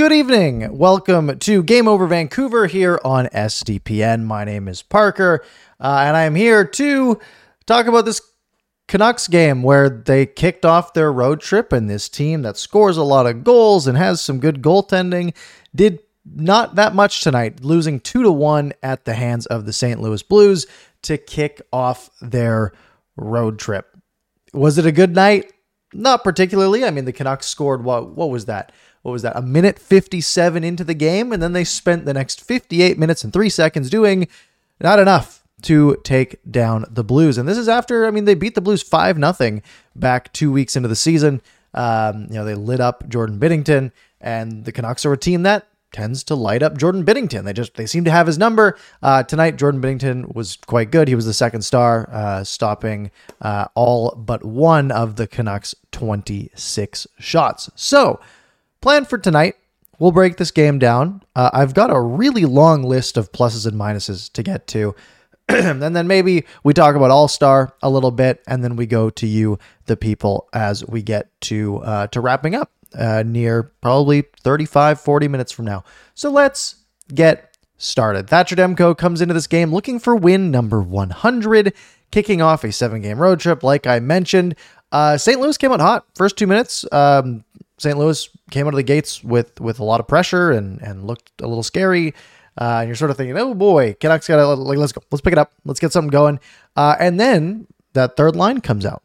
Good evening. Welcome to Game Over Vancouver here on SDPN. My name is Parker, uh, and I am here to talk about this Canucks game where they kicked off their road trip, and this team that scores a lot of goals and has some good goaltending did not that much tonight, losing two to one at the hands of the St. Louis Blues to kick off their road trip. Was it a good night? Not particularly. I mean, the Canucks scored what? What was that? What was that, a minute 57 into the game. And then they spent the next 58 minutes and three seconds doing not enough to take down the Blues. And this is after, I mean, they beat the Blues 5 nothing back two weeks into the season. Um, you know, they lit up Jordan Binnington, and the Canucks are a team that tends to light up Jordan Binnington. They just they seem to have his number. Uh, tonight, Jordan Binnington was quite good. He was the second star, uh, stopping uh, all but one of the Canucks' 26 shots. So Plan for tonight, we'll break this game down. Uh, I've got a really long list of pluses and minuses to get to. and then maybe we talk about All Star a little bit, and then we go to you, the people, as we get to uh, to wrapping up uh, near probably 35, 40 minutes from now. So let's get started. Thatcher Demko comes into this game looking for win number 100, kicking off a seven game road trip. Like I mentioned, uh, St. Louis came out hot first two minutes. Um, St. Louis came out of the gates with with a lot of pressure and and looked a little scary. Uh, and you're sort of thinking, oh boy, Canucks got to like let's go, let's pick it up, let's get something going. Uh, and then that third line comes out.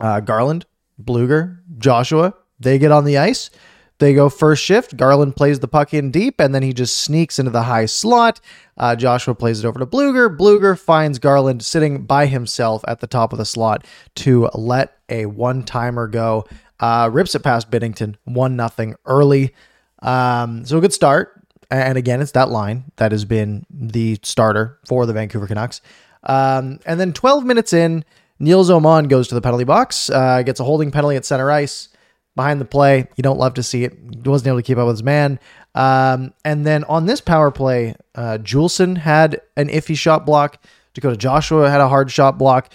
Uh, Garland, Blueger, Joshua, they get on the ice. They go first shift. Garland plays the puck in deep, and then he just sneaks into the high slot. Uh, Joshua plays it over to Blueger. Blueger finds Garland sitting by himself at the top of the slot to let a one timer go. Uh, rips it past Binnington, one nothing early. Um, so a good start. And again, it's that line that has been the starter for the Vancouver Canucks. Um, and then 12 minutes in, Nils Åman goes to the penalty box, uh, gets a holding penalty at center ice. Behind the play, you don't love to see it. He wasn't able to keep up with his man. Um, and then on this power play, uh, Juulsen had an iffy shot block. Dakota Joshua had a hard shot block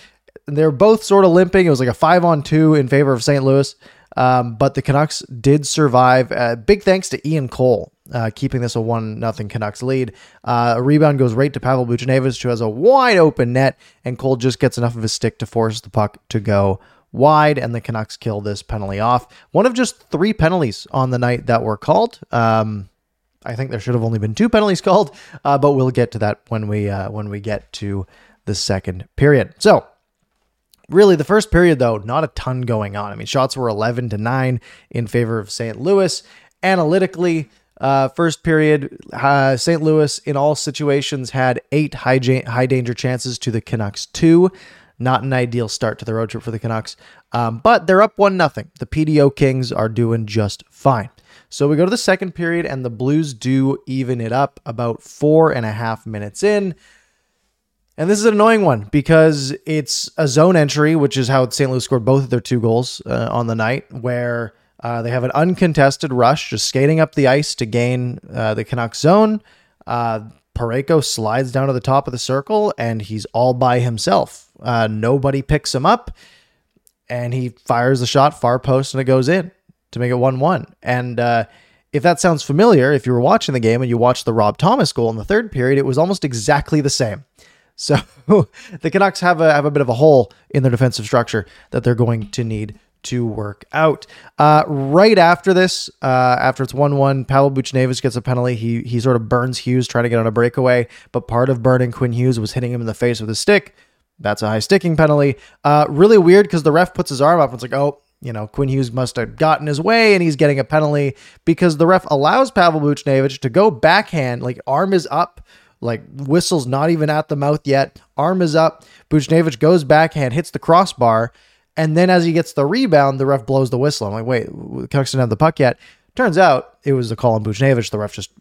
they're both sort of limping. It was like a five on two in favor of St. Louis. Um, but the Canucks did survive. Uh, big thanks to Ian Cole uh, keeping this a one nothing Canucks lead. Uh, a rebound goes right to Pavel Buchnevich, who has a wide open net, and Cole just gets enough of his stick to force the puck to go wide, and the Canucks kill this penalty off. One of just three penalties on the night that were called. Um, I think there should have only been two penalties called, uh, but we'll get to that when we uh, when we get to the second period. So really the first period though not a ton going on i mean shots were 11 to 9 in favor of st louis analytically uh, first period uh, st louis in all situations had eight high, high danger chances to the canucks two not an ideal start to the road trip for the canucks um, but they're up one nothing the pdo kings are doing just fine so we go to the second period and the blues do even it up about four and a half minutes in and this is an annoying one because it's a zone entry, which is how St. Louis scored both of their two goals uh, on the night, where uh, they have an uncontested rush, just skating up the ice to gain uh, the Canucks zone. Parayko slides down to the top of the circle, and he's all by himself. Uh, nobody picks him up, and he fires the shot far post, and it goes in to make it 1 1. And uh, if that sounds familiar, if you were watching the game and you watched the Rob Thomas goal in the third period, it was almost exactly the same. So the Canucks have a have a bit of a hole in their defensive structure that they're going to need to work out. Uh, right after this, uh, after it's one one, Pavel Buchnevich gets a penalty. He he sort of burns Hughes trying to get on a breakaway, but part of burning Quinn Hughes was hitting him in the face with a stick. That's a high sticking penalty. Uh, really weird because the ref puts his arm up. And it's like, oh, you know, Quinn Hughes must have gotten his way and he's getting a penalty because the ref allows Pavel Buchnevich to go backhand, like arm is up, like whistle's not even at the mouth yet, arm is up. Buchnevich goes backhand, hits the crossbar, and then as he gets the rebound, the ref blows the whistle. I'm like, wait, Canucks didn't have the puck yet. Turns out it was a call on Buchnevich. The ref just,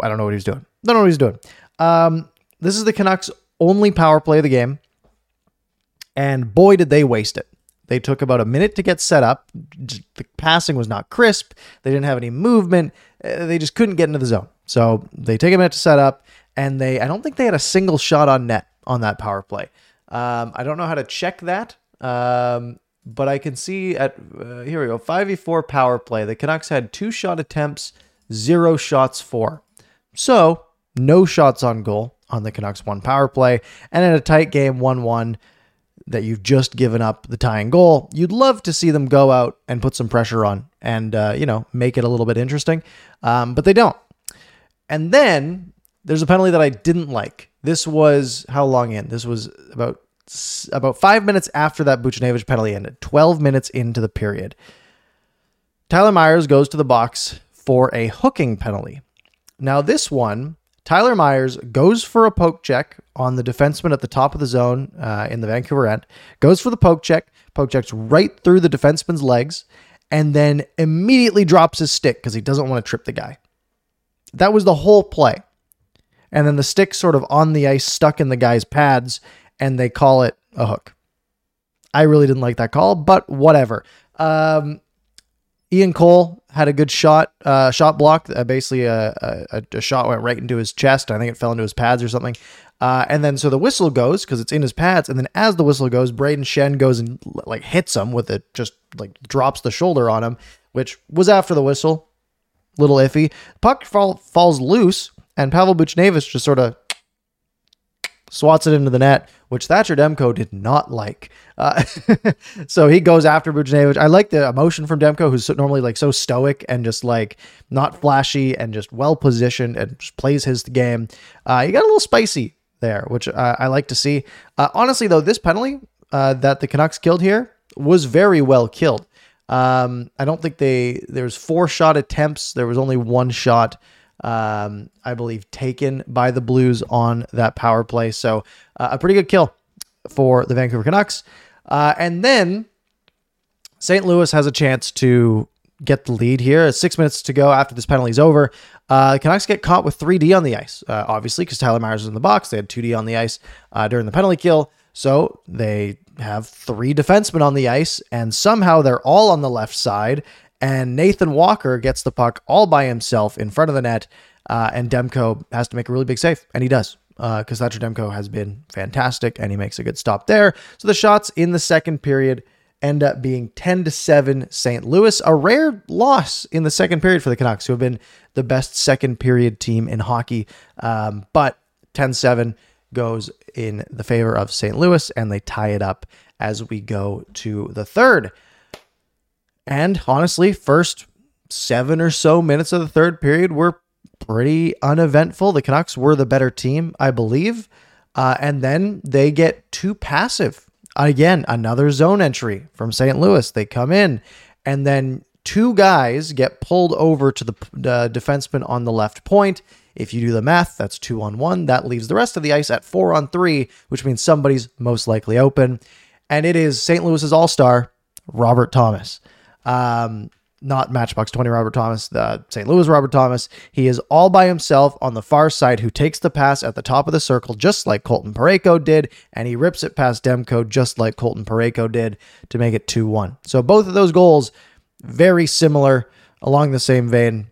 I don't know what he was doing. Don't know what he's doing. Um, this is the Canucks' only power play of the game. And boy, did they waste it. They took about a minute to get set up. The passing was not crisp. They didn't have any movement. Uh, they just couldn't get into the zone. So they take a minute to set up, and they I don't think they had a single shot on net on that power play. Um, I don't know how to check that, um, but I can see at uh, here we go 5v4 power play. The Canucks had two shot attempts, zero shots for. So no shots on goal on the Canucks one power play, and in a tight game 1 1 that you've just given up the tying goal, you'd love to see them go out and put some pressure on and, uh, you know, make it a little bit interesting. Um, but they don't. And then there's a penalty that I didn't like. This was how long in? This was about about five minutes after that Buchnevich penalty ended, 12 minutes into the period. Tyler Myers goes to the box for a hooking penalty. Now, this one Tyler Myers goes for a poke check on the defenseman at the top of the zone uh, in the Vancouver end, goes for the poke check, poke checks right through the defenseman's legs, and then immediately drops his stick because he doesn't want to trip the guy. That was the whole play. And then the stick sort of on the ice, stuck in the guy's pads, and they call it a hook. I really didn't like that call, but whatever. Um, Ian Cole had a good shot, uh, shot block. Uh, basically, a, a, a, shot went right into his chest. I think it fell into his pads or something. Uh, and then so the whistle goes because it's in his pads. And then as the whistle goes, Brayden Schenn goes and like hits him with it, just like drops the shoulder on him, which was after the whistle. Little iffy. Puck fall, falls loose, and Pavel Buchnevich just sort of swats it into the net, which Thatcher Demko did not like. Uh, so he goes after Buchnevich. I like the emotion from Demko, who's normally like so stoic and just like not flashy and just well positioned and just plays his game. Uh, he got a little spicy there, which uh, I like to see. Uh, honestly, though, this penalty uh, that the Canucks killed here was very well killed. Um, I don't think they there's four shot attempts. There was only one shot um, I believe, taken by the Blues on that power play. So uh, a pretty good kill for the Vancouver Canucks. Uh, and then St. Louis has a chance to get the lead here. Six minutes to go after this penalty is over. Uh, the Canucks get caught with 3D on the ice, uh, obviously, because Tyler Myers was in the box. They had 2D on the ice uh, during the penalty kill. So they have three defensemen on the ice, and somehow they're all on the left side and Nathan Walker gets the puck all by himself in front of the net, uh, and Demko has to make a really big save, and he does because uh, Thatcher Demko has been fantastic, and he makes a good stop there. So the shots in the second period end up being 10 to 7 St. Louis, a rare loss in the second period for the Canucks, who have been the best second period team in hockey. Um, but 10 7 goes in the favor of St. Louis, and they tie it up as we go to the third. And honestly, first seven or so minutes of the third period were pretty uneventful. The Canucks were the better team, I believe. Uh, and then they get too passive. Again, another zone entry from St. Louis. They come in, and then two guys get pulled over to the uh, defenseman on the left point. If you do the math, that's two on one. That leaves the rest of the ice at four on three, which means somebody's most likely open. And it is St. Louis's all star, Robert Thomas. Um, not Matchbox 20 Robert Thomas, the St. Louis Robert Thomas. He is all by himself on the far side who takes the pass at the top of the circle, just like Colton Parayko did, and he rips it past Demko, just like Colton Parayko did, to make it 2 1. So both of those goals, very similar, along the same vein.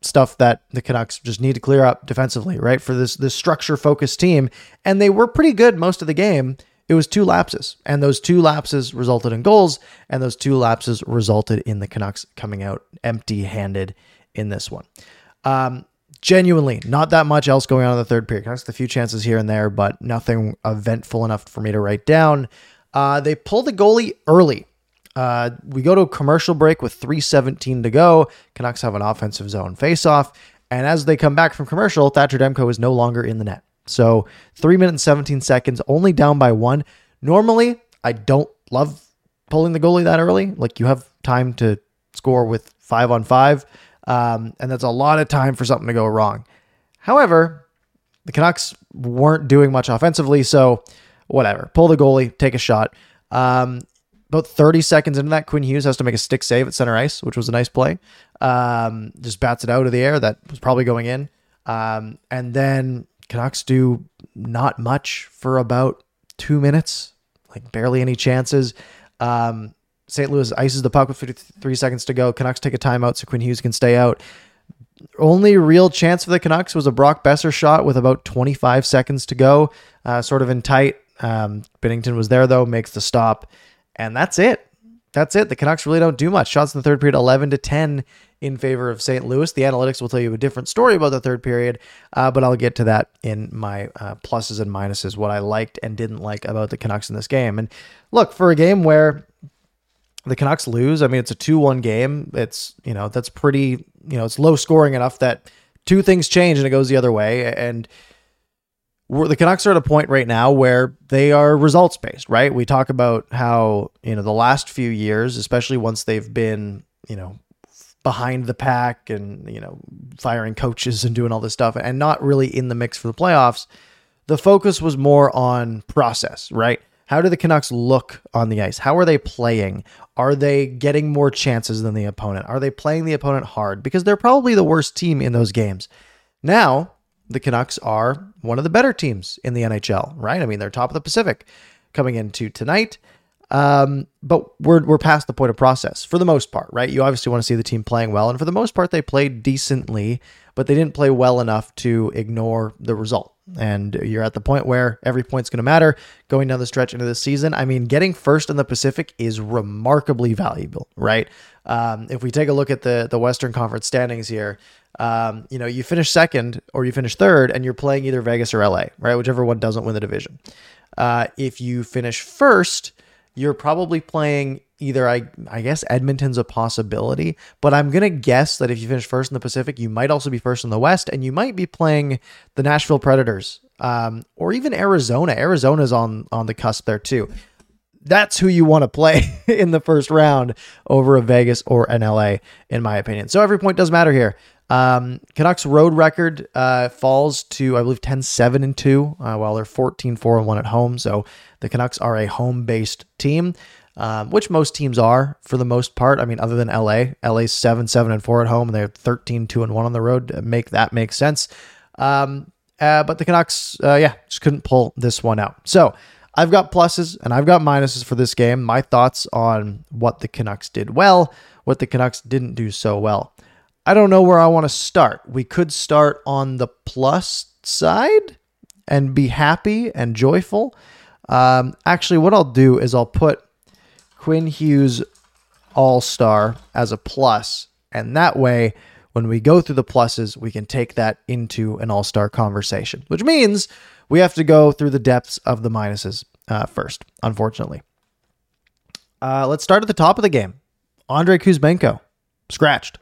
Stuff that the Canucks just need to clear up defensively, right? For this this structure focused team. And they were pretty good most of the game. It was two lapses, and those two lapses resulted in goals, and those two lapses resulted in the Canucks coming out empty handed in this one. Um, genuinely, not that much else going on in the third period. Canucks a few chances here and there, but nothing eventful enough for me to write down. Uh, they pull the goalie early. Uh, we go to a commercial break with 3.17 to go. Canucks have an offensive zone faceoff. And as they come back from commercial, Thatcher Demko is no longer in the net. So three minutes and 17 seconds, only down by one. Normally, I don't love pulling the goalie that early. Like you have time to score with five on five. Um, and that's a lot of time for something to go wrong. However, the Canucks weren't doing much offensively, so whatever. Pull the goalie, take a shot. Um, about 30 seconds into that, Quinn Hughes has to make a stick save at center ice, which was a nice play. Um, just bats it out of the air. That was probably going in. Um, and then Canucks do not much for about two minutes, like barely any chances. Um, St. Louis ices the puck with 53 seconds to go. Canucks take a timeout so Quinn Hughes can stay out. Only real chance for the Canucks was a Brock Boeser shot with about 25 seconds to go, uh, sort of in tight. Um, Binnington was there though, makes the stop, and that's it. That's it. The Canucks really don't do much. Shots in the third period, 11 to 10 in favor of St. Louis. The analytics will tell you a different story about the third period, uh, but I'll get to that in my uh, pluses and minuses, what I liked and didn't like about the Canucks in this game. And look, for a game where the Canucks lose, I mean, it's a 2 1 game. It's, you know, that's pretty, you know, it's low scoring enough that two things change and it goes the other way. And the Canucks are at a point right now where they are results based, right? We talk about how, you know, the last few years, especially once they've been, you know, behind the pack and, you know, firing coaches and doing all this stuff and not really in the mix for the playoffs, the focus was more on process, right? How do the Canucks look on the ice? How are they playing? Are they getting more chances than the opponent? Are they playing the opponent hard? Because they're probably the worst team in those games. Now, the Canucks are one of the better teams in the NHL, right? I mean, they're top of the Pacific coming into tonight. Um, but we're we're past the point of process for the most part, right? You obviously want to see the team playing well, and for the most part, they played decently, but they didn't play well enough to ignore the result. And you're at the point where every point's going to matter going down the stretch into the season. I mean, getting first in the Pacific is remarkably valuable, right? Um, if we take a look at the the Western Conference standings here, um, you know, you finish second or you finish third, and you're playing either Vegas or LA, right? Whichever one doesn't win the division. Uh, if you finish first, you're probably playing either I I guess Edmonton's a possibility, but I'm gonna guess that if you finish first in the Pacific, you might also be first in the West, and you might be playing the Nashville Predators, um, or even Arizona. Arizona's on on the cusp there too. That's who you want to play in the first round over a Vegas or an LA, in my opinion. So every point does matter here. Um, Canucks road record uh, falls to I believe 10-7 and 2 uh, while they're 14-4 and 1 at home. So the Canucks are a home-based team. Um, which most teams are for the most part. I mean, other than LA, LA's 7 7 and 4 at home, and they're 13 2 and 1 on the road. Make that make sense. Um, uh, but the Canucks, uh, yeah, just couldn't pull this one out. So I've got pluses and I've got minuses for this game. My thoughts on what the Canucks did well, what the Canucks didn't do so well. I don't know where I want to start. We could start on the plus side and be happy and joyful. Um, actually, what I'll do is I'll put Quinn Hughes All Star as a plus, and that way, when we go through the pluses, we can take that into an All Star conversation, which means we have to go through the depths of the minuses uh, first, unfortunately. Uh, let's start at the top of the game. Andre Kuzmenko, scratched.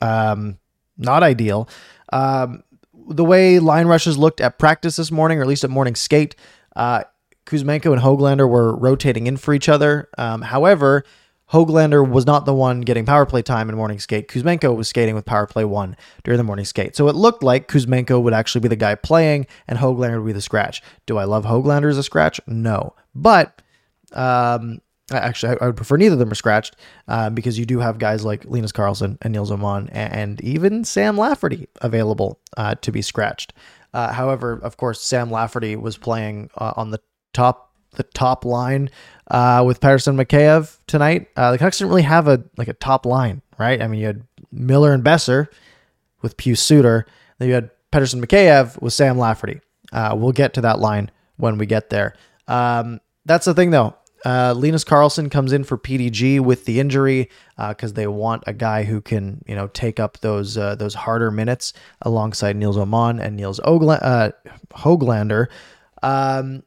Um, not ideal. Um, the way line rushes looked at practice this morning, or at least at morning skate, uh, Kuzmenko and Hoglander were rotating in for each other. Um, however, Hoglander was not the one getting power play time in morning skate. Kuzmenko was skating with power play one during the morning skate. So it looked like Kuzmenko would actually be the guy playing and Hoglander would be the scratch. Do I love Hoglander as a scratch? No. But um, Actually, I, would prefer neither of them are scratched uh, because you do have guys like Linus Karlsson and Nils Åman and, even Sam Lafferty available uh, to be scratched. Uh, however, of course, Sam Lafferty was playing uh, on the top the top line uh, with Pettersson Mikheyev tonight. Uh, the Canucks didn't really have a like a top line, right? I mean, you had Miller and Boeser with Pius Suter. Then you had Pettersson Mikheyev with Sam Lafferty. we'll get to that line when we get there. Um, that's the thing, though. Uh, Linus Karlsson comes in for PDG with the injury because uh, they want a guy who can, you know, take up those uh, those harder minutes alongside Nils Åman and Niels Ogla- uh, Hoglander. Um,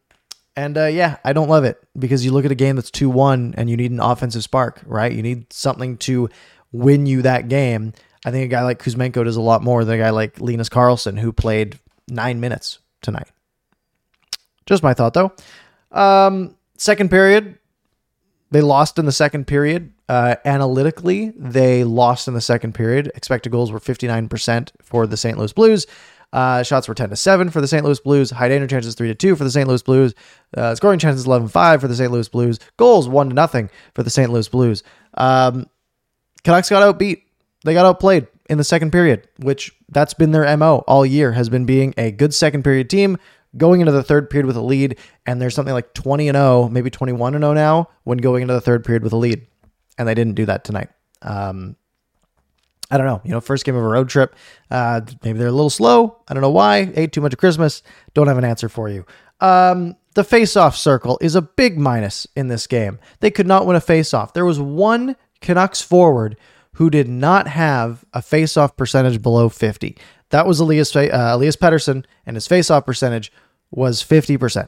and uh, yeah, I don't love it because you look at a game that's two one and you need an offensive spark, right? You need something to win you that game. I think a guy like Kuzmenko does a lot more than a guy like Linus Karlsson, who played nine minutes tonight. Just my thought though. Um, Second period, they lost in the second period. Uh, analytically, they lost in the second period. Expected goals were 59% for the St. Louis Blues. Uh, shots were 10 to 7 for the St. Louis Blues. High danger chances 3 to 2 for the St. Louis Blues. Uh, scoring chances 11 5 for the St. Louis Blues. Goals 1 to nothing for the St. Louis Blues. Um, Canucks got outbeat. They got outplayed in the second period, which that's been their MO all year, has been being a good second period team, going into the third period with a lead. And there's something like 20 and 0, maybe 21 and 0 now when going into the third period with a lead. And they didn't do that tonight. Um, I don't know. You know, first game of a road trip. Uh, maybe they're a little slow. I don't know why. Ate too much of Christmas. Don't have an answer for you. Um, the face-off circle is a big minus in this game. They could not win a face-off. There was one Canucks forward who did not have a face-off percentage below 50. That was Elias, uh, Elias Pettersson, and his face-off percentage was 50%.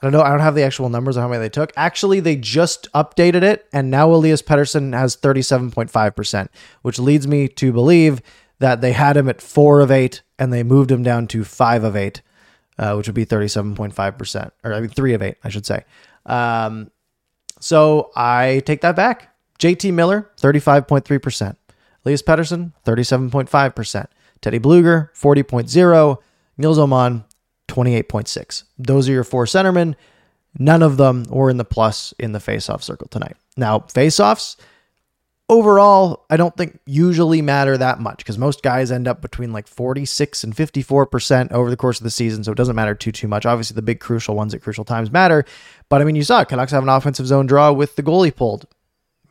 I don't know. I don't have the actual numbers of how many they took. Actually, they just updated it, and now Elias Pettersson has 37.5%, which leads me to believe that they had him at four of eight, and they moved him down to five of eight, uh, which would be 37.5%, or I mean, three of eight, I should say. Um, so I take that back. JT Miller, 35.3%. Elias Pettersson, 37.5%. Teddy Blueger, 40.0. Nils Åman, 28.6. Those are your four centermen. None of them were in the plus in the faceoff circle tonight. Now, faceoffs overall, I don't think usually matter that much because most guys end up between like 46 and 54% over the course of the season. So it doesn't matter too, too much. Obviously, the big crucial ones at crucial times matter. But I mean, you saw. Canucks have an offensive zone draw with the goalie pulled.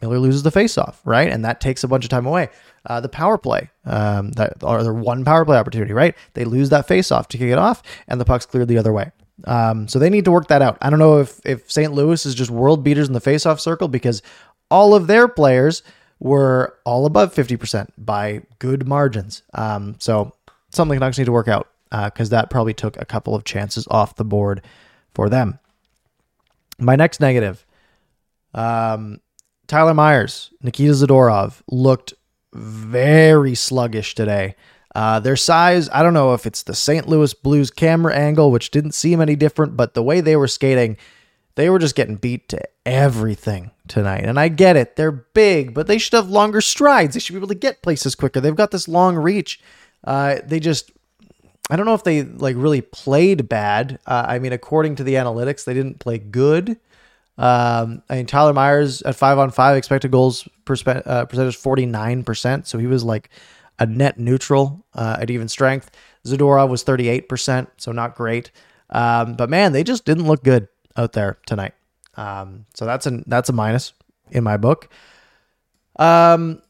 Miller loses the faceoff, right? And that takes a bunch of time away. Uh, the power play, um, that or their one power play opportunity, right? They lose that faceoff to kick it off, and the puck's cleared the other way. Um, so they need to work that out. I don't know if if St. Louis is just world beaters in the faceoff circle because all of their players were all above 50% by good margins. Um, so something Canucks need to work out because uh, that probably took a couple of chances off the board for them. My next negative, um, Tyler Myers, Nikita Zadorov looked very sluggish today. Uh, their size, I don't know if it's the St. Louis Blues camera angle, which didn't seem any different, but the way they were skating, they were just getting beat to everything tonight. And I get it. They're big, but they should have longer strides. They should be able to get places quicker. They've got this long reach. Uh, they just, I don't know if they like really played bad. Uh, I mean, according to the analytics, they didn't play good. Um, I mean, Tyler Myers at five on five expected goals perspe- uh, percentage 49%. So he was like a net neutral uh, at even strength. Zadorov was 38%, so not great. Um, but man, they just didn't look good out there tonight. Um, so that's a that's a minus in my book. Um,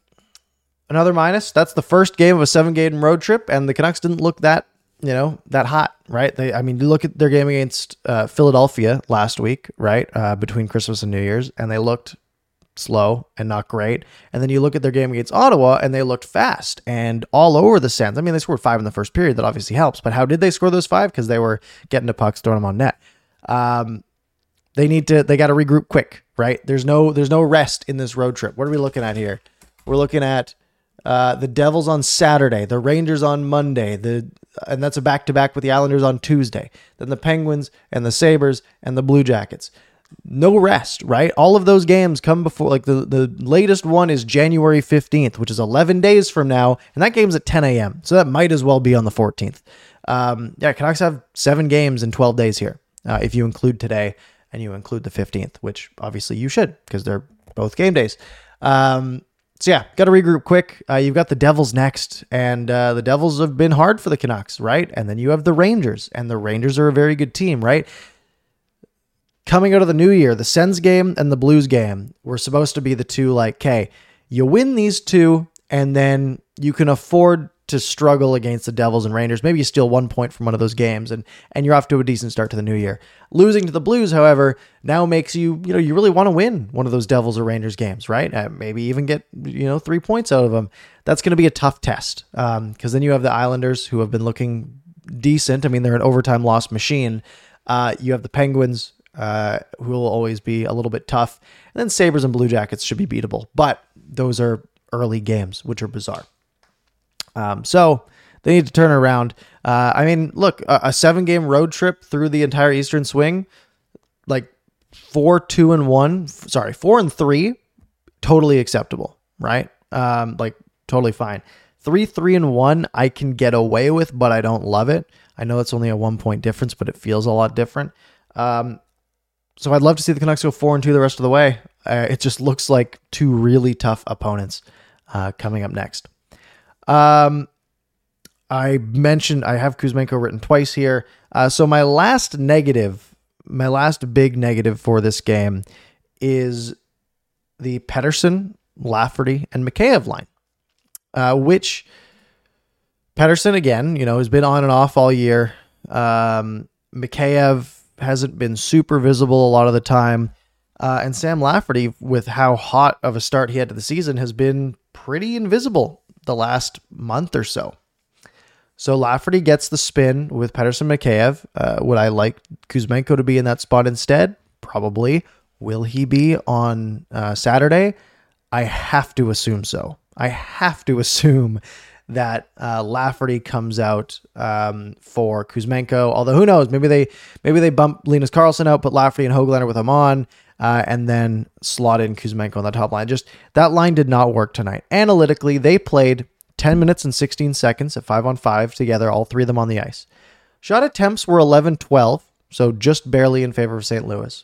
another minus. That's the first game of a seven game road trip, and the Canucks didn't look that you know that hot, right? They, I mean, you look at their game against uh, Philadelphia last week, right, uh, between Christmas and New Year's, and they looked slow and not great. And then you look at their game against Ottawa, and they looked fast and all over the Sens. I mean, they scored five in the first period. That obviously helps. But how did they score those five? Because they were getting to pucks, throwing them on net. Um, they need to. They got to regroup quick, right? There's no. There's no rest in this road trip. What are we looking at here? We're looking at uh, the Devils on Saturday, the Rangers on Monday, the and that's a back to back with the Islanders on Tuesday. Then the Penguins and the Sabres and the Blue Jackets. No rest, right? All of those games come before like the, the latest one is January 15th, which is 11 days from now, and that game's at 10 a.m. So that might as well be on the 14th. Um, yeah, Canucks have seven games in 12 days here, uh, if you include today and you include the 15th, which obviously you should because they're both game days. Um, so yeah, got to regroup quick. Uh, you've got the Devils next, and uh, the Devils have been hard for the Canucks, right? And then you have the Rangers, and the Rangers are a very good team, right? Coming out of the new year, the Sens game and the Blues game were supposed to be the two like, okay, you win these two, and then you can afford to struggle against the Devils and Rangers. Maybe you steal one point from one of those games and and you're off to a decent start to the new year. Losing to the Blues, however, now makes you, you know, you really want to win one of those Devils or Rangers games, right? Uh, maybe even get, you know, 3 points out of them. That's going to be a tough test. Um cuz then you have the Islanders who have been looking decent. I mean, they're an overtime loss machine. Uh you have the Penguins uh, who will always be a little bit tough. And then Sabres and Blue Jackets should be beatable. But those are early games, which are bizarre. Um, so they need to turn around. Uh, I mean, look, a, a seven game road trip through the entire Eastern Swing, like four, two, and one. Sorry, four and three, totally acceptable, right? Um, like totally fine. Three, three, and one, I can get away with, but I don't love it. I know it's only a one point difference, but it feels a lot different. Um, so I'd love to see the Canucks go four and two the rest of the way. Uh, it just looks like two really tough opponents uh, coming up next. Um, I mentioned I have Kuzmenko written twice here. Uh, so my last negative, my last big negative for this game is the Pettersson, Lafferty, and Mikheyev line, uh, which Pettersson again, you know, has been on and off all year. Um, Mikheyev hasn't been super visible a lot of the time. Uh, and Sam Lafferty, with how hot of a start he had to the season, has been pretty invisible the last month or so. So Lafferty gets the spin with Pettersson Mikheyev. Uh, would I like Kuzmenko to be in that spot instead? Probably. Will he be on uh, Saturday? I have to assume so. I have to assume that uh, Lafferty comes out um, for Kuzmenko. Although who knows? Maybe they maybe they bump Linus Karlsson out, put Lafferty and Hoglander with him on, uh, and then slot in Kuzmenko on the top line. Just that line did not work tonight. Analytically, they played 10 minutes and 16 seconds at five on five together, all three of them on the ice. Shot attempts were 11 12, so just barely in favor of St. Louis.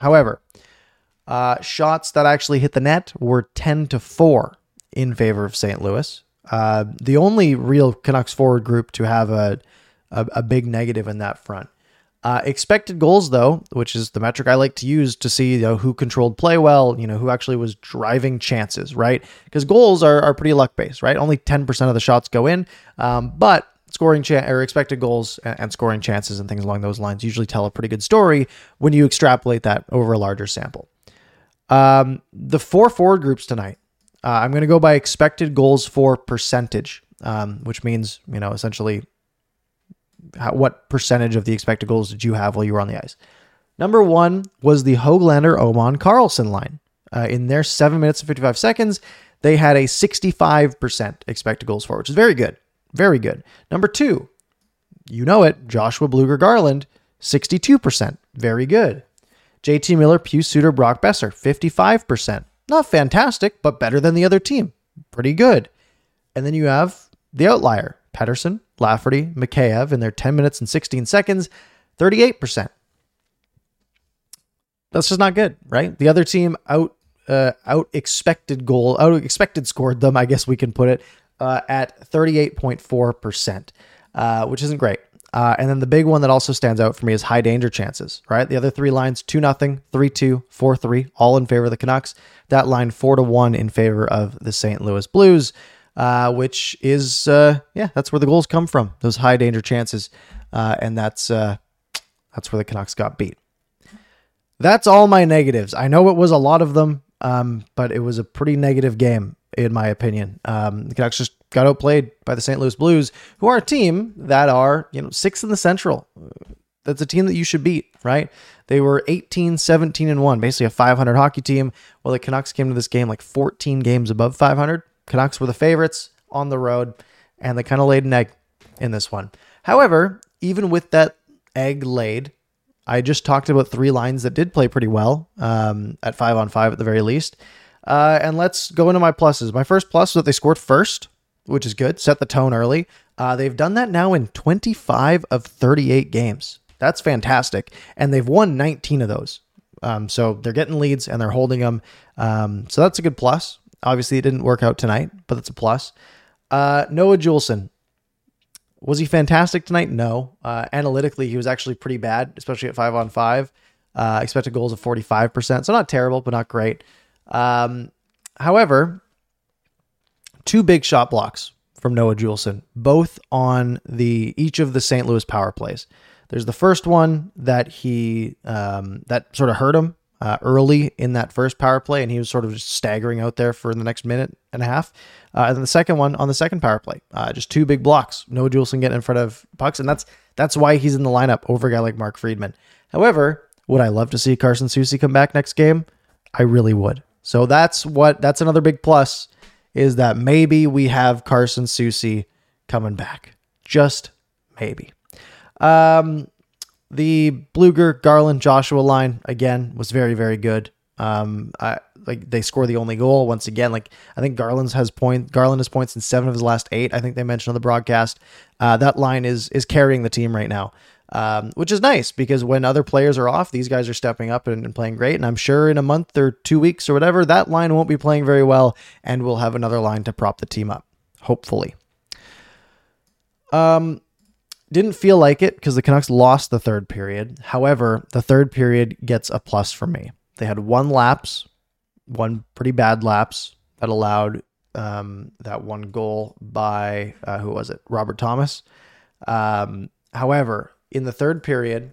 However, uh, shots that actually hit the net were 10 to 4 in favor of St. Louis. Uh, the only real Canucks forward group to have a, a, a big negative in that front. Uh, expected goals, though, which is the metric I like to use to see you know, who controlled play well, you know, who actually was driving chances, right? Because goals are, are pretty luck based, right? Only 10% of the shots go in, um, but scoring cha- or expected goals and, and, scoring chances and things along those lines usually tell a pretty good story when you extrapolate that over a larger sample. Um, the four forward groups tonight, uh, I'm going to go by expected goals for percentage, um, which means, you know, essentially how, what percentage of the expected goals did you have while you were on the ice? Number one was the Hoglander Åman Karlsson line. Uh, in their seven minutes and 55 seconds, they had a 65% expected goals for, which is very good. Very good. Number two, you know it, Joshua Blueger Garland, 62%. Very good. JT Miller, Pius Suter, Brock Boeser, 55%. Not fantastic, but better than the other team. Pretty good. And then you have the outlier, Pettersson, Lafferty, Mikheyev in their 10 minutes and 16 seconds, 38%. That's just not good, right? The other team out uh, out expected goal, out expected scored them, I guess we can put it, uh, at 38.4%, uh, which isn't great. Uh, and then the big one that also stands out for me is high danger chances, right? The other three lines 2 0, 3 2, 4 3, all in favor of the Canucks. That line 4 to 1 in favor of the St. Louis Blues uh, which is uh, yeah, that's where the goals come from. Those high danger chances, uh, and that's uh, that's where the Canucks got beat. That's all my negatives. I know it was a lot of them, um, but it was a pretty negative game in my opinion. Um, the Canucks just got outplayed by the St. Louis Blues, who are a team that are you know sixth in the Central. That's a team that you should beat, right? They were 18, 17, and 1, basically a 500 hockey team, while the Canucks came to this game like 14 games above 500. Canucks were the favorites on the road, and they kind of laid an egg in this one. However, even with that egg laid, I just talked about three lines that did play pretty well um, at five on five at the very least. Uh, and let's go into my pluses. My first plus was that they scored first, which is good, set the tone early. Uh, they've done that now in 25 of 38 games. That's fantastic. And they've won 19 of those. Um, so they're getting leads and they're holding them. Um, so that's a good plus. Obviously, it didn't work out tonight, but that's a plus. Uh, Noah Juulsen. Was he fantastic tonight? No. Uh, analytically, he was actually pretty bad, especially at five on five. Uh, expected goals of 45%. So not terrible, but not great. Um, however, two big shot blocks from Noah Juulsen, both on the each of the St. Louis power plays. There's the first one that he um, that sort of hurt him uh, early in that first power play, and he was sort of just staggering out there for the next minute and a half. Uh, and then the second one on the second power play, uh, just two big blocks. Noah Juulsen getting in front of pucks, and that's that's why he's in the lineup over a guy like Mark Friedman. However, would I love to see Carson Soucy come back next game? I really would. So that's what that's another big plus is that maybe we have Carson Soucy coming back. Just maybe. Um, the Blueger, Garland, Joshua line again was very, very good. Um, I like they score the only goal once again. Like I think Garland's has point. Garland has points in seven of his last eight. I think they mentioned on the broadcast. Uh, that line is is carrying the team right now, um, which is nice because when other players are off, these guys are stepping up and, and playing great. And I'm sure in a month or two weeks or whatever, that line won't be playing very well, and we'll have another line to prop the team up. Hopefully. Um, didn't feel like it because the Canucks lost the third period. However, the third period gets a plus for me. They had one lapse, one pretty bad lapse that allowed um, that one goal by uh, who was it? Robert Thomas. Um, however, in the third period,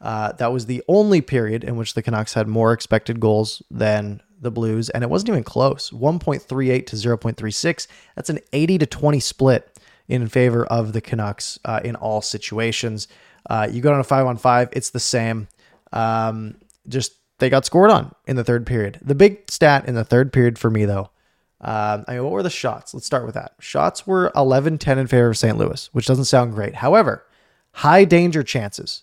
uh, that was the only period in which the Canucks had more expected goals than the Blues, and it wasn't even close 1.38 to 0.36. That's an 80 to 20 split in favor of the Canucks uh, in all situations. Uh, you go on a five on five, it's the same. Um, just they got scored on in the third period. The big stat in the third period for me, though, um, I mean, what were the shots? Let's start with that. Shots were 11 10 in favor of St. Louis, which doesn't sound great. However, high danger chances.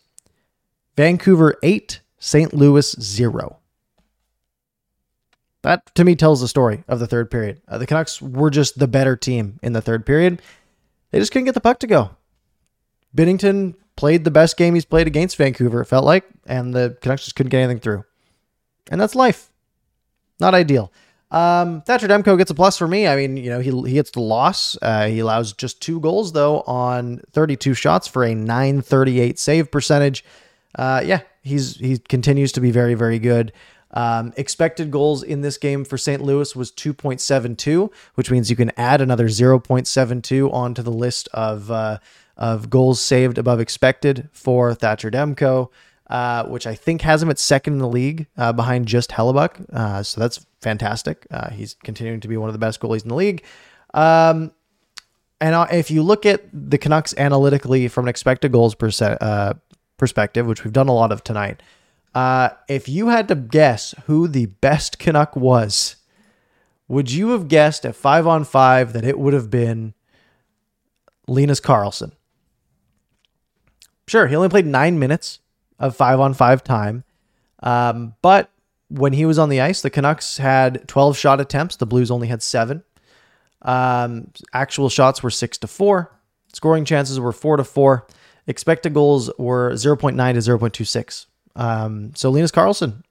Vancouver 8, St. Louis 0. That to me tells the story of the third period. Uh, the Canucks were just the better team in the third period. They just couldn't get the puck to go. Binnington played the best game he's played against Vancouver, it felt like, and the Canucks just couldn't get anything through and that's life. Not ideal. Um, Thatcher Demko gets a plus for me. I mean, you know, he he gets the loss. Uh, he allows just two goals though on 32 shots for a 938 save percentage. Uh, yeah, he's he continues to be very very good. Um, expected goals in this game for St. Louis was 2.72, which means you can add another 0.72 onto the list of uh, of goals saved above expected for Thatcher Demko uh, which I think has him at second in the league uh, behind just Hellebuyck. Uh, so that's fantastic. Uh, he's continuing to be one of the best goalies in the league. Um, and uh, if you look at the Canucks analytically from an expected goals uh, perspective, which we've done a lot of tonight, if you had to guess who the best Canuck was, would you have guessed at five on five that it would have been Linus Karlsson? Sure, he only played nine minutes, of five on five time. Um, but when he was on the ice, the Canucks had 12 shot attempts. The Blues only had seven. Um, actual shots were six to four. Scoring chances were four to four. Expected goals were 0.9 to 0.26. Um, so Linus Karlsson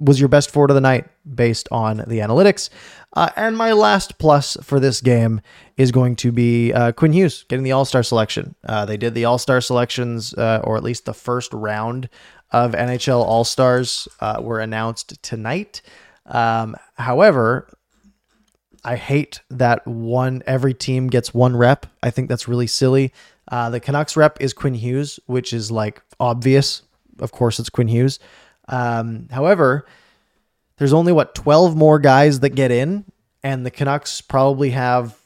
was your best forward of the night based on the analytics. Uh, and my last plus for this game is going to be uh, Quinn Hughes getting the All Star selection. Uh, they did the All Star selections, uh, or at least the first round of NHL All Stars uh, were announced tonight. Um, however, I hate that one every team gets one rep. I think that's really silly. Uh, the Canucks rep is Quinn Hughes, which is like obvious. Of course, it's Quinn Hughes. Um, however, there's only what 12 more guys that get in, and the Canucks probably have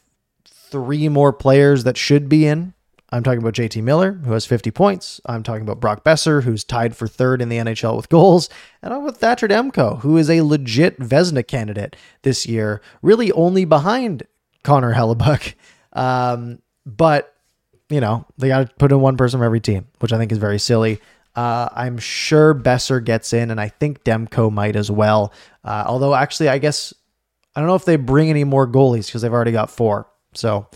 three more players that should be in. I'm talking about JT Miller, who has 50 points. I'm talking about Brock Boeser, who's tied for third in the NHL with goals. And I'm with Thatcher Demko, who is a legit Vezina candidate this year, really only behind Connor Hellebuyck. Um, but, you know, they got to put in one person from every team, which I think is very silly. Uh, I'm sure Boeser gets in, and I think Demko might as well. Uh, although, actually, I guess I don't know if they bring any more goalies because they've already got four. So,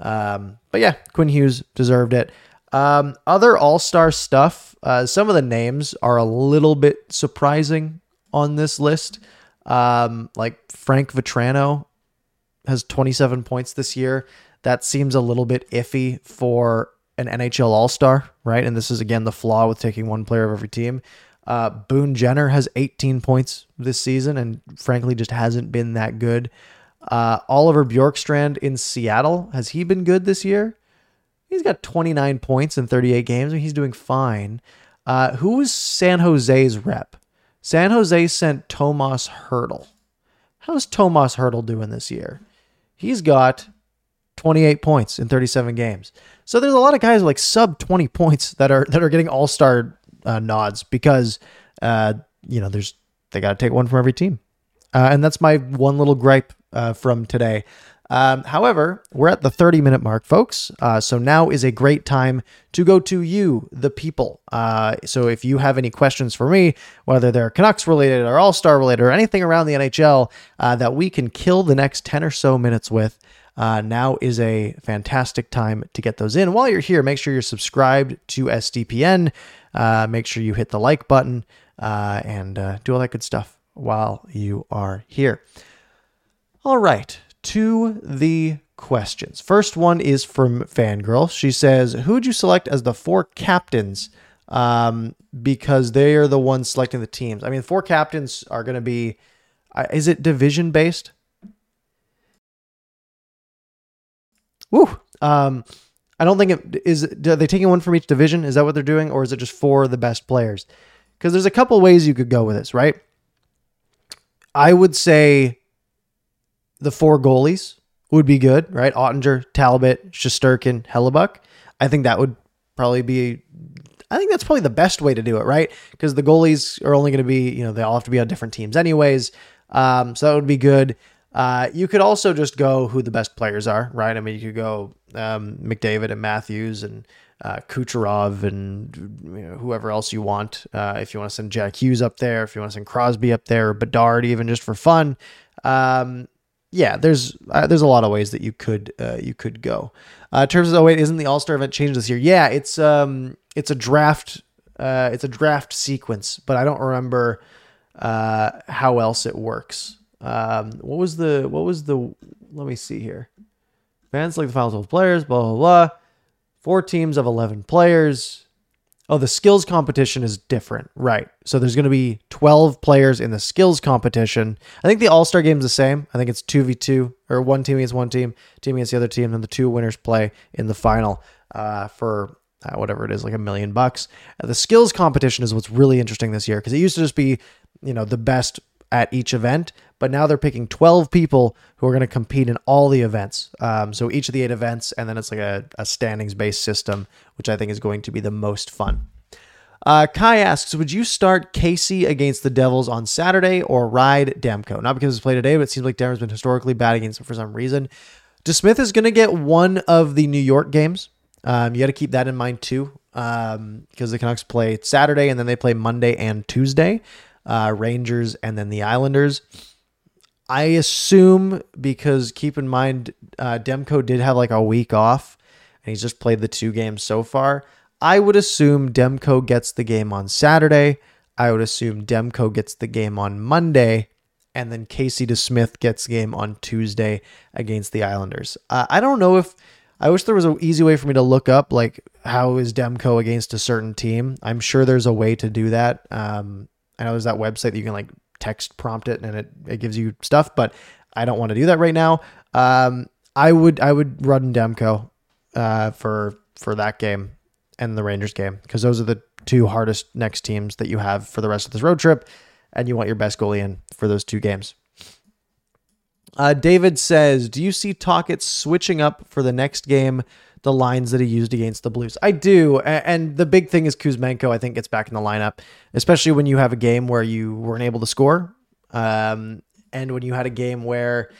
um, but yeah, Quinn Hughes deserved it. Um, other All Star stuff. Uh, some of the names are a little bit surprising on this list. Um, like Frank Vatrano has 27 points this year. That seems a little bit iffy for an NHL All Star, right? And this is again the flaw with taking one player of every team. Uh, Boone Jenner has 18 points this season, and frankly, just hasn't been that good. Uh, Oliver Bjorkstrand in Seattle has he been good this year? He's got 29 points in 38 games. Mean, he's doing fine. Uh, who was San Jose's rep? San Jose sent Tomas Hertl. How's Tomas Hertl doing this year? He's got 28 points in 37 games. So there's a lot of guys like sub 20 points that are that are getting all star uh, nods because uh, you know there's they got to take one from every team, uh, and that's my one little gripe uh, from today. Um, however, we're at the 30 minute mark, folks. Uh, so now is a great time to go to you, the people. Uh, so if you have any questions for me, whether they're Canucks related or All Star related or anything around the NHL uh, that we can kill the next 10 or so minutes with, uh, now is a fantastic time to get those in. While you're here, make sure you're subscribed to SDPN. Uh, make sure you hit the like button uh, and uh, do all that good stuff while you are here. All right, to the questions. First one is from Fangirl. She says, Who would you select as the four captains? Um, because they are the ones selecting the teams. I mean, four captains are going to be, uh, is it division based? Woo. Um, I don't think it is. Are they taking one from each division? Is that what they're doing, or is it just for the best players? Because there's a couple ways you could go with this, right? I would say the four goalies would be good, right? Oettinger, Talbot, Shesterkin, Hellebuyck. I think that would probably be. I think that's probably the best way to do it, right? Because the goalies are only going to be, you know, they all have to be on different teams anyways. Um, so that would be good. Uh, you could also just go who the best players are, right? I mean, you could go um, McDavid and Matthews and uh, Kucherov and you know, whoever else you want. Uh, if you want to send Jack Hughes up there, if you want to send Crosby up there, Bedard even just for fun. Um, yeah, there's uh, there's a lot of ways that you could uh, you could go. Uh, in terms of oh wait, isn't the All Star event changed this year? Yeah, it's um it's a draft uh, it's a draft sequence, but I don't remember uh, how else it works. Um, what was the what was the let me see here. Fans like the final 12 players, blah blah blah. Four teams of 11 players. Oh, the skills competition is different, right? So there's going to be 12 players in the skills competition. I think the All Star game is the same. I think it's 2v2 or one team against one team, team against the other team, and the two winners play in the final uh, for uh, whatever it is, like a million bucks. Uh, the skills competition is what's really interesting this year because it used to just be, you know, the best at each event, but now they're picking 12 people who are going to compete in all the events. Um, so each of the eight events, and then it's like a, a standings based system, which I think is going to be the most fun. Uh, Kai asks, would you start Casey against the Devils on Saturday or ride Demko? Not because it's played today, but it seems like Denver's been historically bad against him for some reason. DeSmith is going to get one of the New York games. Um, you got to keep that in mind too, because um, the Canucks play Saturday and then they play Monday and Tuesday uh, Rangers, and then the Islanders. I assume because keep in mind, uh, Demko did have like a week off, and he's just played the two games so far. I would assume Demko gets the game on Saturday. I would assume Demko gets the game on Monday, and then Casey DeSmith gets game on Tuesday against the Islanders. Uh, I don't know if I wish there was an easy way for me to look up like how is Demko against a certain team. I'm sure there's a way to do that. Um, I know there's that website that you can like text prompt it and it, it gives you stuff, but I don't want to do that right now. Um, I would I would run Demko uh, for for that game and the Rangers game because those are the two hardest next teams that you have for the rest of this road trip, and you want your best goalie in for those two games. Uh, David says, "Do you see Tocchet switching up for the next game the lines that he used against the Blues. I do. And the big thing is Kuzmenko, I think, gets back in the lineup, especially when you have a game where you weren't able to score. Um, and when you had a game where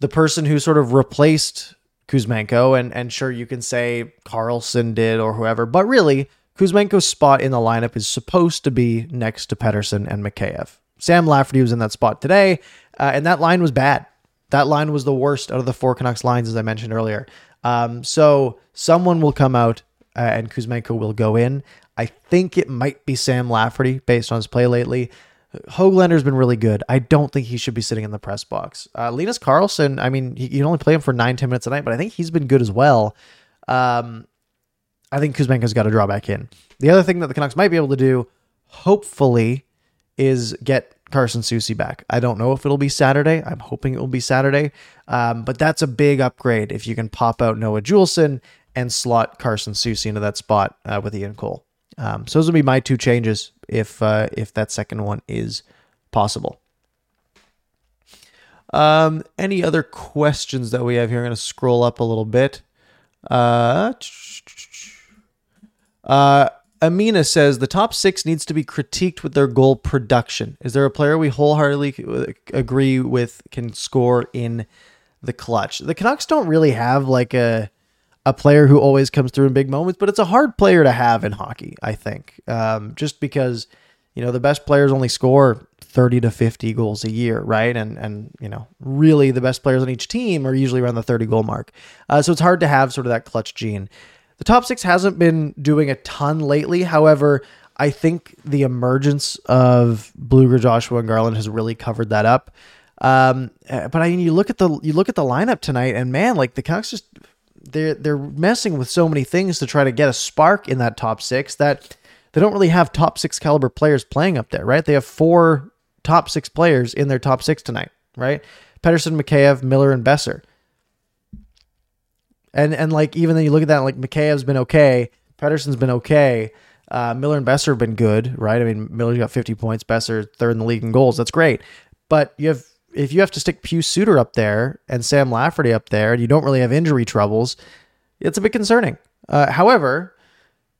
the person who sort of replaced Kuzmenko, and, and sure, you can say Karlsson did or whoever, but really, Kuzmenko's spot in the lineup is supposed to be next to Pettersson and Mikheyev. Sam Lafferty was in that spot today, uh, and that line was bad. That line was the worst out of the four Canucks lines, as I mentioned earlier. Um, so someone will come out uh, and Kuzmenko will go in. I think it might be Sam Lafferty based on his play lately. Hoglander's been really good. I don't think he should be sitting in the press box. Uh, Linus Karlsson, I mean, you can only play him for nine, 10 minutes a night, but I think he's been good as well. Um, I think Kuzmenko's got to draw back in. The other thing that the Canucks might be able to do, hopefully, is get Carson Soucy back. I don't know if it'll be Saturday. I'm hoping it will be Saturday. Um, but that's a big upgrade if you can pop out Noah Juulsen and slot Carson Soucy into that spot uh, with Ian Cole. Um, so those will be my two changes if uh, if that second one is possible. Um, any other questions that we have here? I'm going to scroll up a little bit. Uh, uh, Amina says the top six needs to be critiqued with their goal production. Is there a player we wholeheartedly agree with can score in the clutch. The Canucks don't really have like a a player who always comes through in big moments, but it's a hard player to have in hockey, I think. Um, just because, you know, the best players only score 30 to 50 goals a year, right? And and you know, really the best players on each team are usually around the 30 goal mark. Uh, so it's hard to have sort of that clutch gene. The top 6 hasn't been doing a ton lately. However, I think the emergence of Blueger, Joshua, and Garland has really covered that up. Um, but I mean, you look at the you look at the lineup tonight, and man, like the Canucks just they're they're messing with so many things to try to get a spark in that top six that they don't really have top six caliber players playing up there, right? They have four top six players in their top six tonight, right? Pettersson, Mikheyev, Miller, and Boeser. And and like even then you look at that, like Mikheyev's been okay, Pettersson's been okay. Uh, Miller and Boeser have been good, right? I mean, Miller's got 50 points, Boeser third in the league in goals. That's great. But you have if you have to stick Pius Suter up there and Sam Lafferty up there, and you don't really have injury troubles, it's a bit concerning. Uh, however,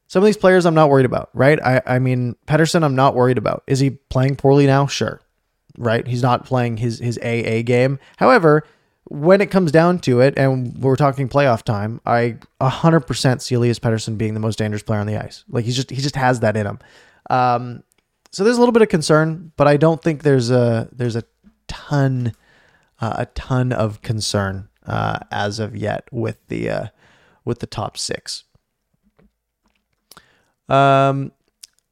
some of these players I'm not worried about, right? I, I mean, Pettersson, I'm not worried about. Is he playing poorly now? Sure, right? He's not playing his his AA game. However, when it comes down to it, and we're talking playoff time, I 100% see Elias Pettersson being the most dangerous player on the ice. Like he's just he just has that in him. Um, so there's a little bit of concern, but I don't think there's a there's a ton uh, a ton of concern uh, as of yet with the uh, with the top six. Um,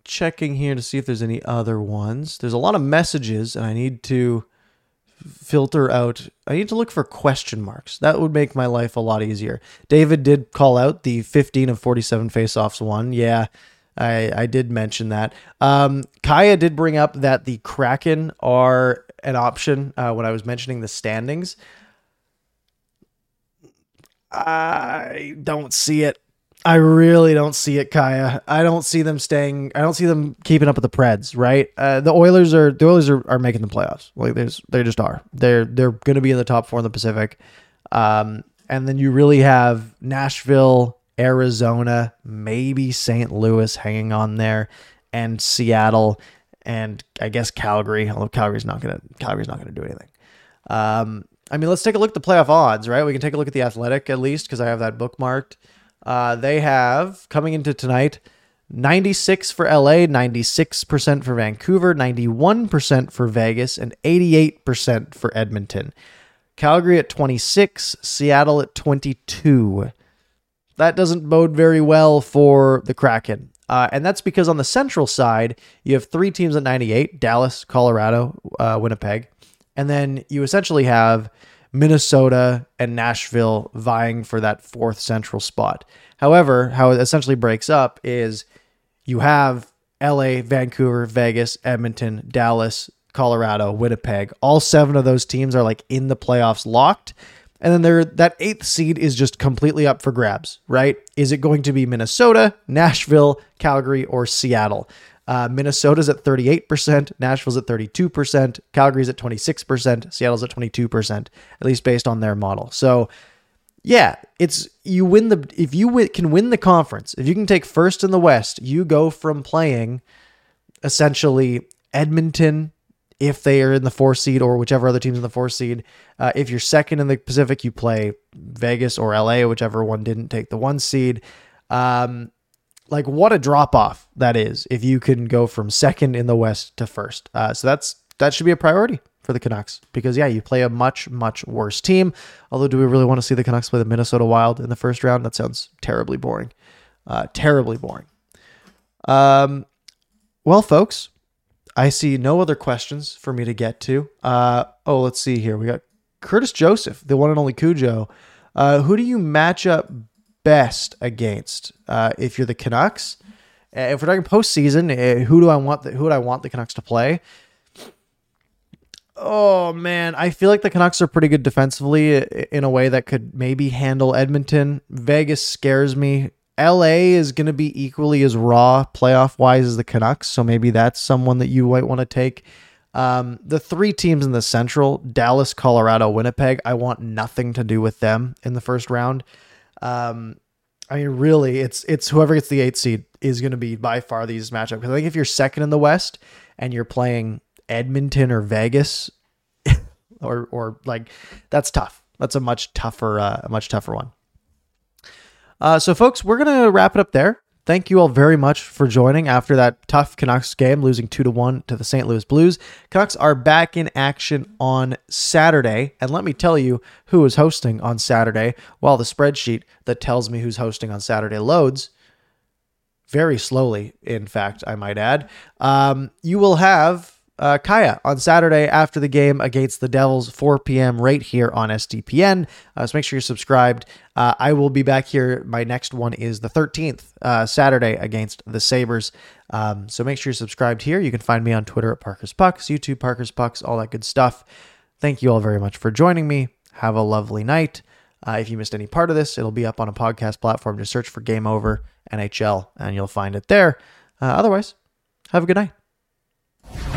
checking here to see if there's any other ones. There's a lot of messages, and I need to filter out. I need to look for question marks. That would make my life a lot easier. David did call out the 15 of 47 faceoffs one. Yeah, I, I did mention that. Um, Kaja did bring up that the Kraken are an option uh, when I was mentioning the standings. I don't see it. I really don't see it, Kaja. I don't see them staying. I don't see them keeping up with the Preds. Right? Uh, the Oilers are the Oilers are, are making the playoffs. Like there's they just are. They're they're going to be in the top four in the Pacific. Um, and then you really have Nashville, Arizona, maybe St. Louis hanging on there, and Seattle and I guess Calgary. Although Calgary's not gonna Calgary's not gonna do anything. Um, I mean, let's take a look at the playoff odds, right? We can take a look at the Athletic at least because I have that bookmarked. Uh, they have coming into tonight 96 for LA, 96% for Vancouver, 91% for Vegas, and 88% for Edmonton. Calgary at 26, Seattle at 22. That doesn't bode very well for the Kraken. Uh, and that's because on the central side, you have three teams at 98 Dallas, Colorado, uh, Winnipeg. And then you essentially have Minnesota and Nashville vying for that fourth central spot. However, how it essentially breaks up is you have LA, Vancouver, Vegas, Edmonton, Dallas, Colorado, Winnipeg. All seven of those teams are like in the playoffs locked. And then there that eighth seed is just completely up for grabs, right? Is it going to be Minnesota, Nashville, Calgary, or Seattle? Uh, Minnesota's at 38%, Nashville's at 32%, Calgary's at 26%, Seattle's at 22%, at least based on their model. So, yeah, it's you win the if you win, can win the conference, if you can take first in the West, you go from playing essentially Edmonton, if they are in the four seed or whichever other team's in the four seed. Uh, if you're second in the Pacific, you play Vegas or LA, whichever one didn't take the one seed. Um, like what a drop off that is if you can go from second in the West to first. Uh, so that's that should be a priority for the Canucks because yeah, you play a much much worse team. Although, do we really want to see the Canucks play the Minnesota Wild in the first round? That sounds terribly boring. Uh, terribly boring. Um, well, folks, I see no other questions for me to get to. Uh, oh, let's see here. We got Curtis Joseph, the one and only Cujo. Uh, who do you match up best against uh, if you're the Canucks? Uh, if we're talking postseason, uh, who do I want? The, who would I want the Canucks to play? Oh man, I feel like the Canucks are pretty good defensively uh, in a way that could maybe handle Edmonton. Vegas scares me LA is going to be equally as raw playoff wise as the Canucks, so maybe that's someone that you might want to take. Um, the three teams in the Central Dallas, Colorado, Winnipeg I want nothing to do with them in the first round. Um, I mean, really, it's it's whoever gets the eight seed is going to be by far the easiest matchup. Because I think if you're second in the West and you're playing Edmonton or Vegas, or or like that's tough. that's a much tougher, uh, a much tougher one. Uh, so, folks, we're gonna wrap it up there. Thank you all very much for joining after that tough Canucks game, losing two to one to the St. Louis Blues. Canucks are back in action on Saturday, and let me tell you who is hosting on Saturday. While the spreadsheet that tells me who's hosting on Saturday loads very slowly, in fact, I might add. Um, you will have uh, Kaja on Saturday after the game against the Devils, 4 p.m. right here on SDPN. Uh, so make sure you're subscribed. Uh, I will be back here. My next one is the 13th, uh, Saturday against the Sabres. Um, so make sure you're subscribed here. You can find me on Twitter at Parker's Pucks, YouTube Parker's Pucks, all that good stuff. Thank you all very much for joining me. Have a lovely night. Uh, if you missed any part of this, it'll be up on a podcast platform. Just search for Game Over NHL and you'll find it there. Uh, otherwise, have a good night.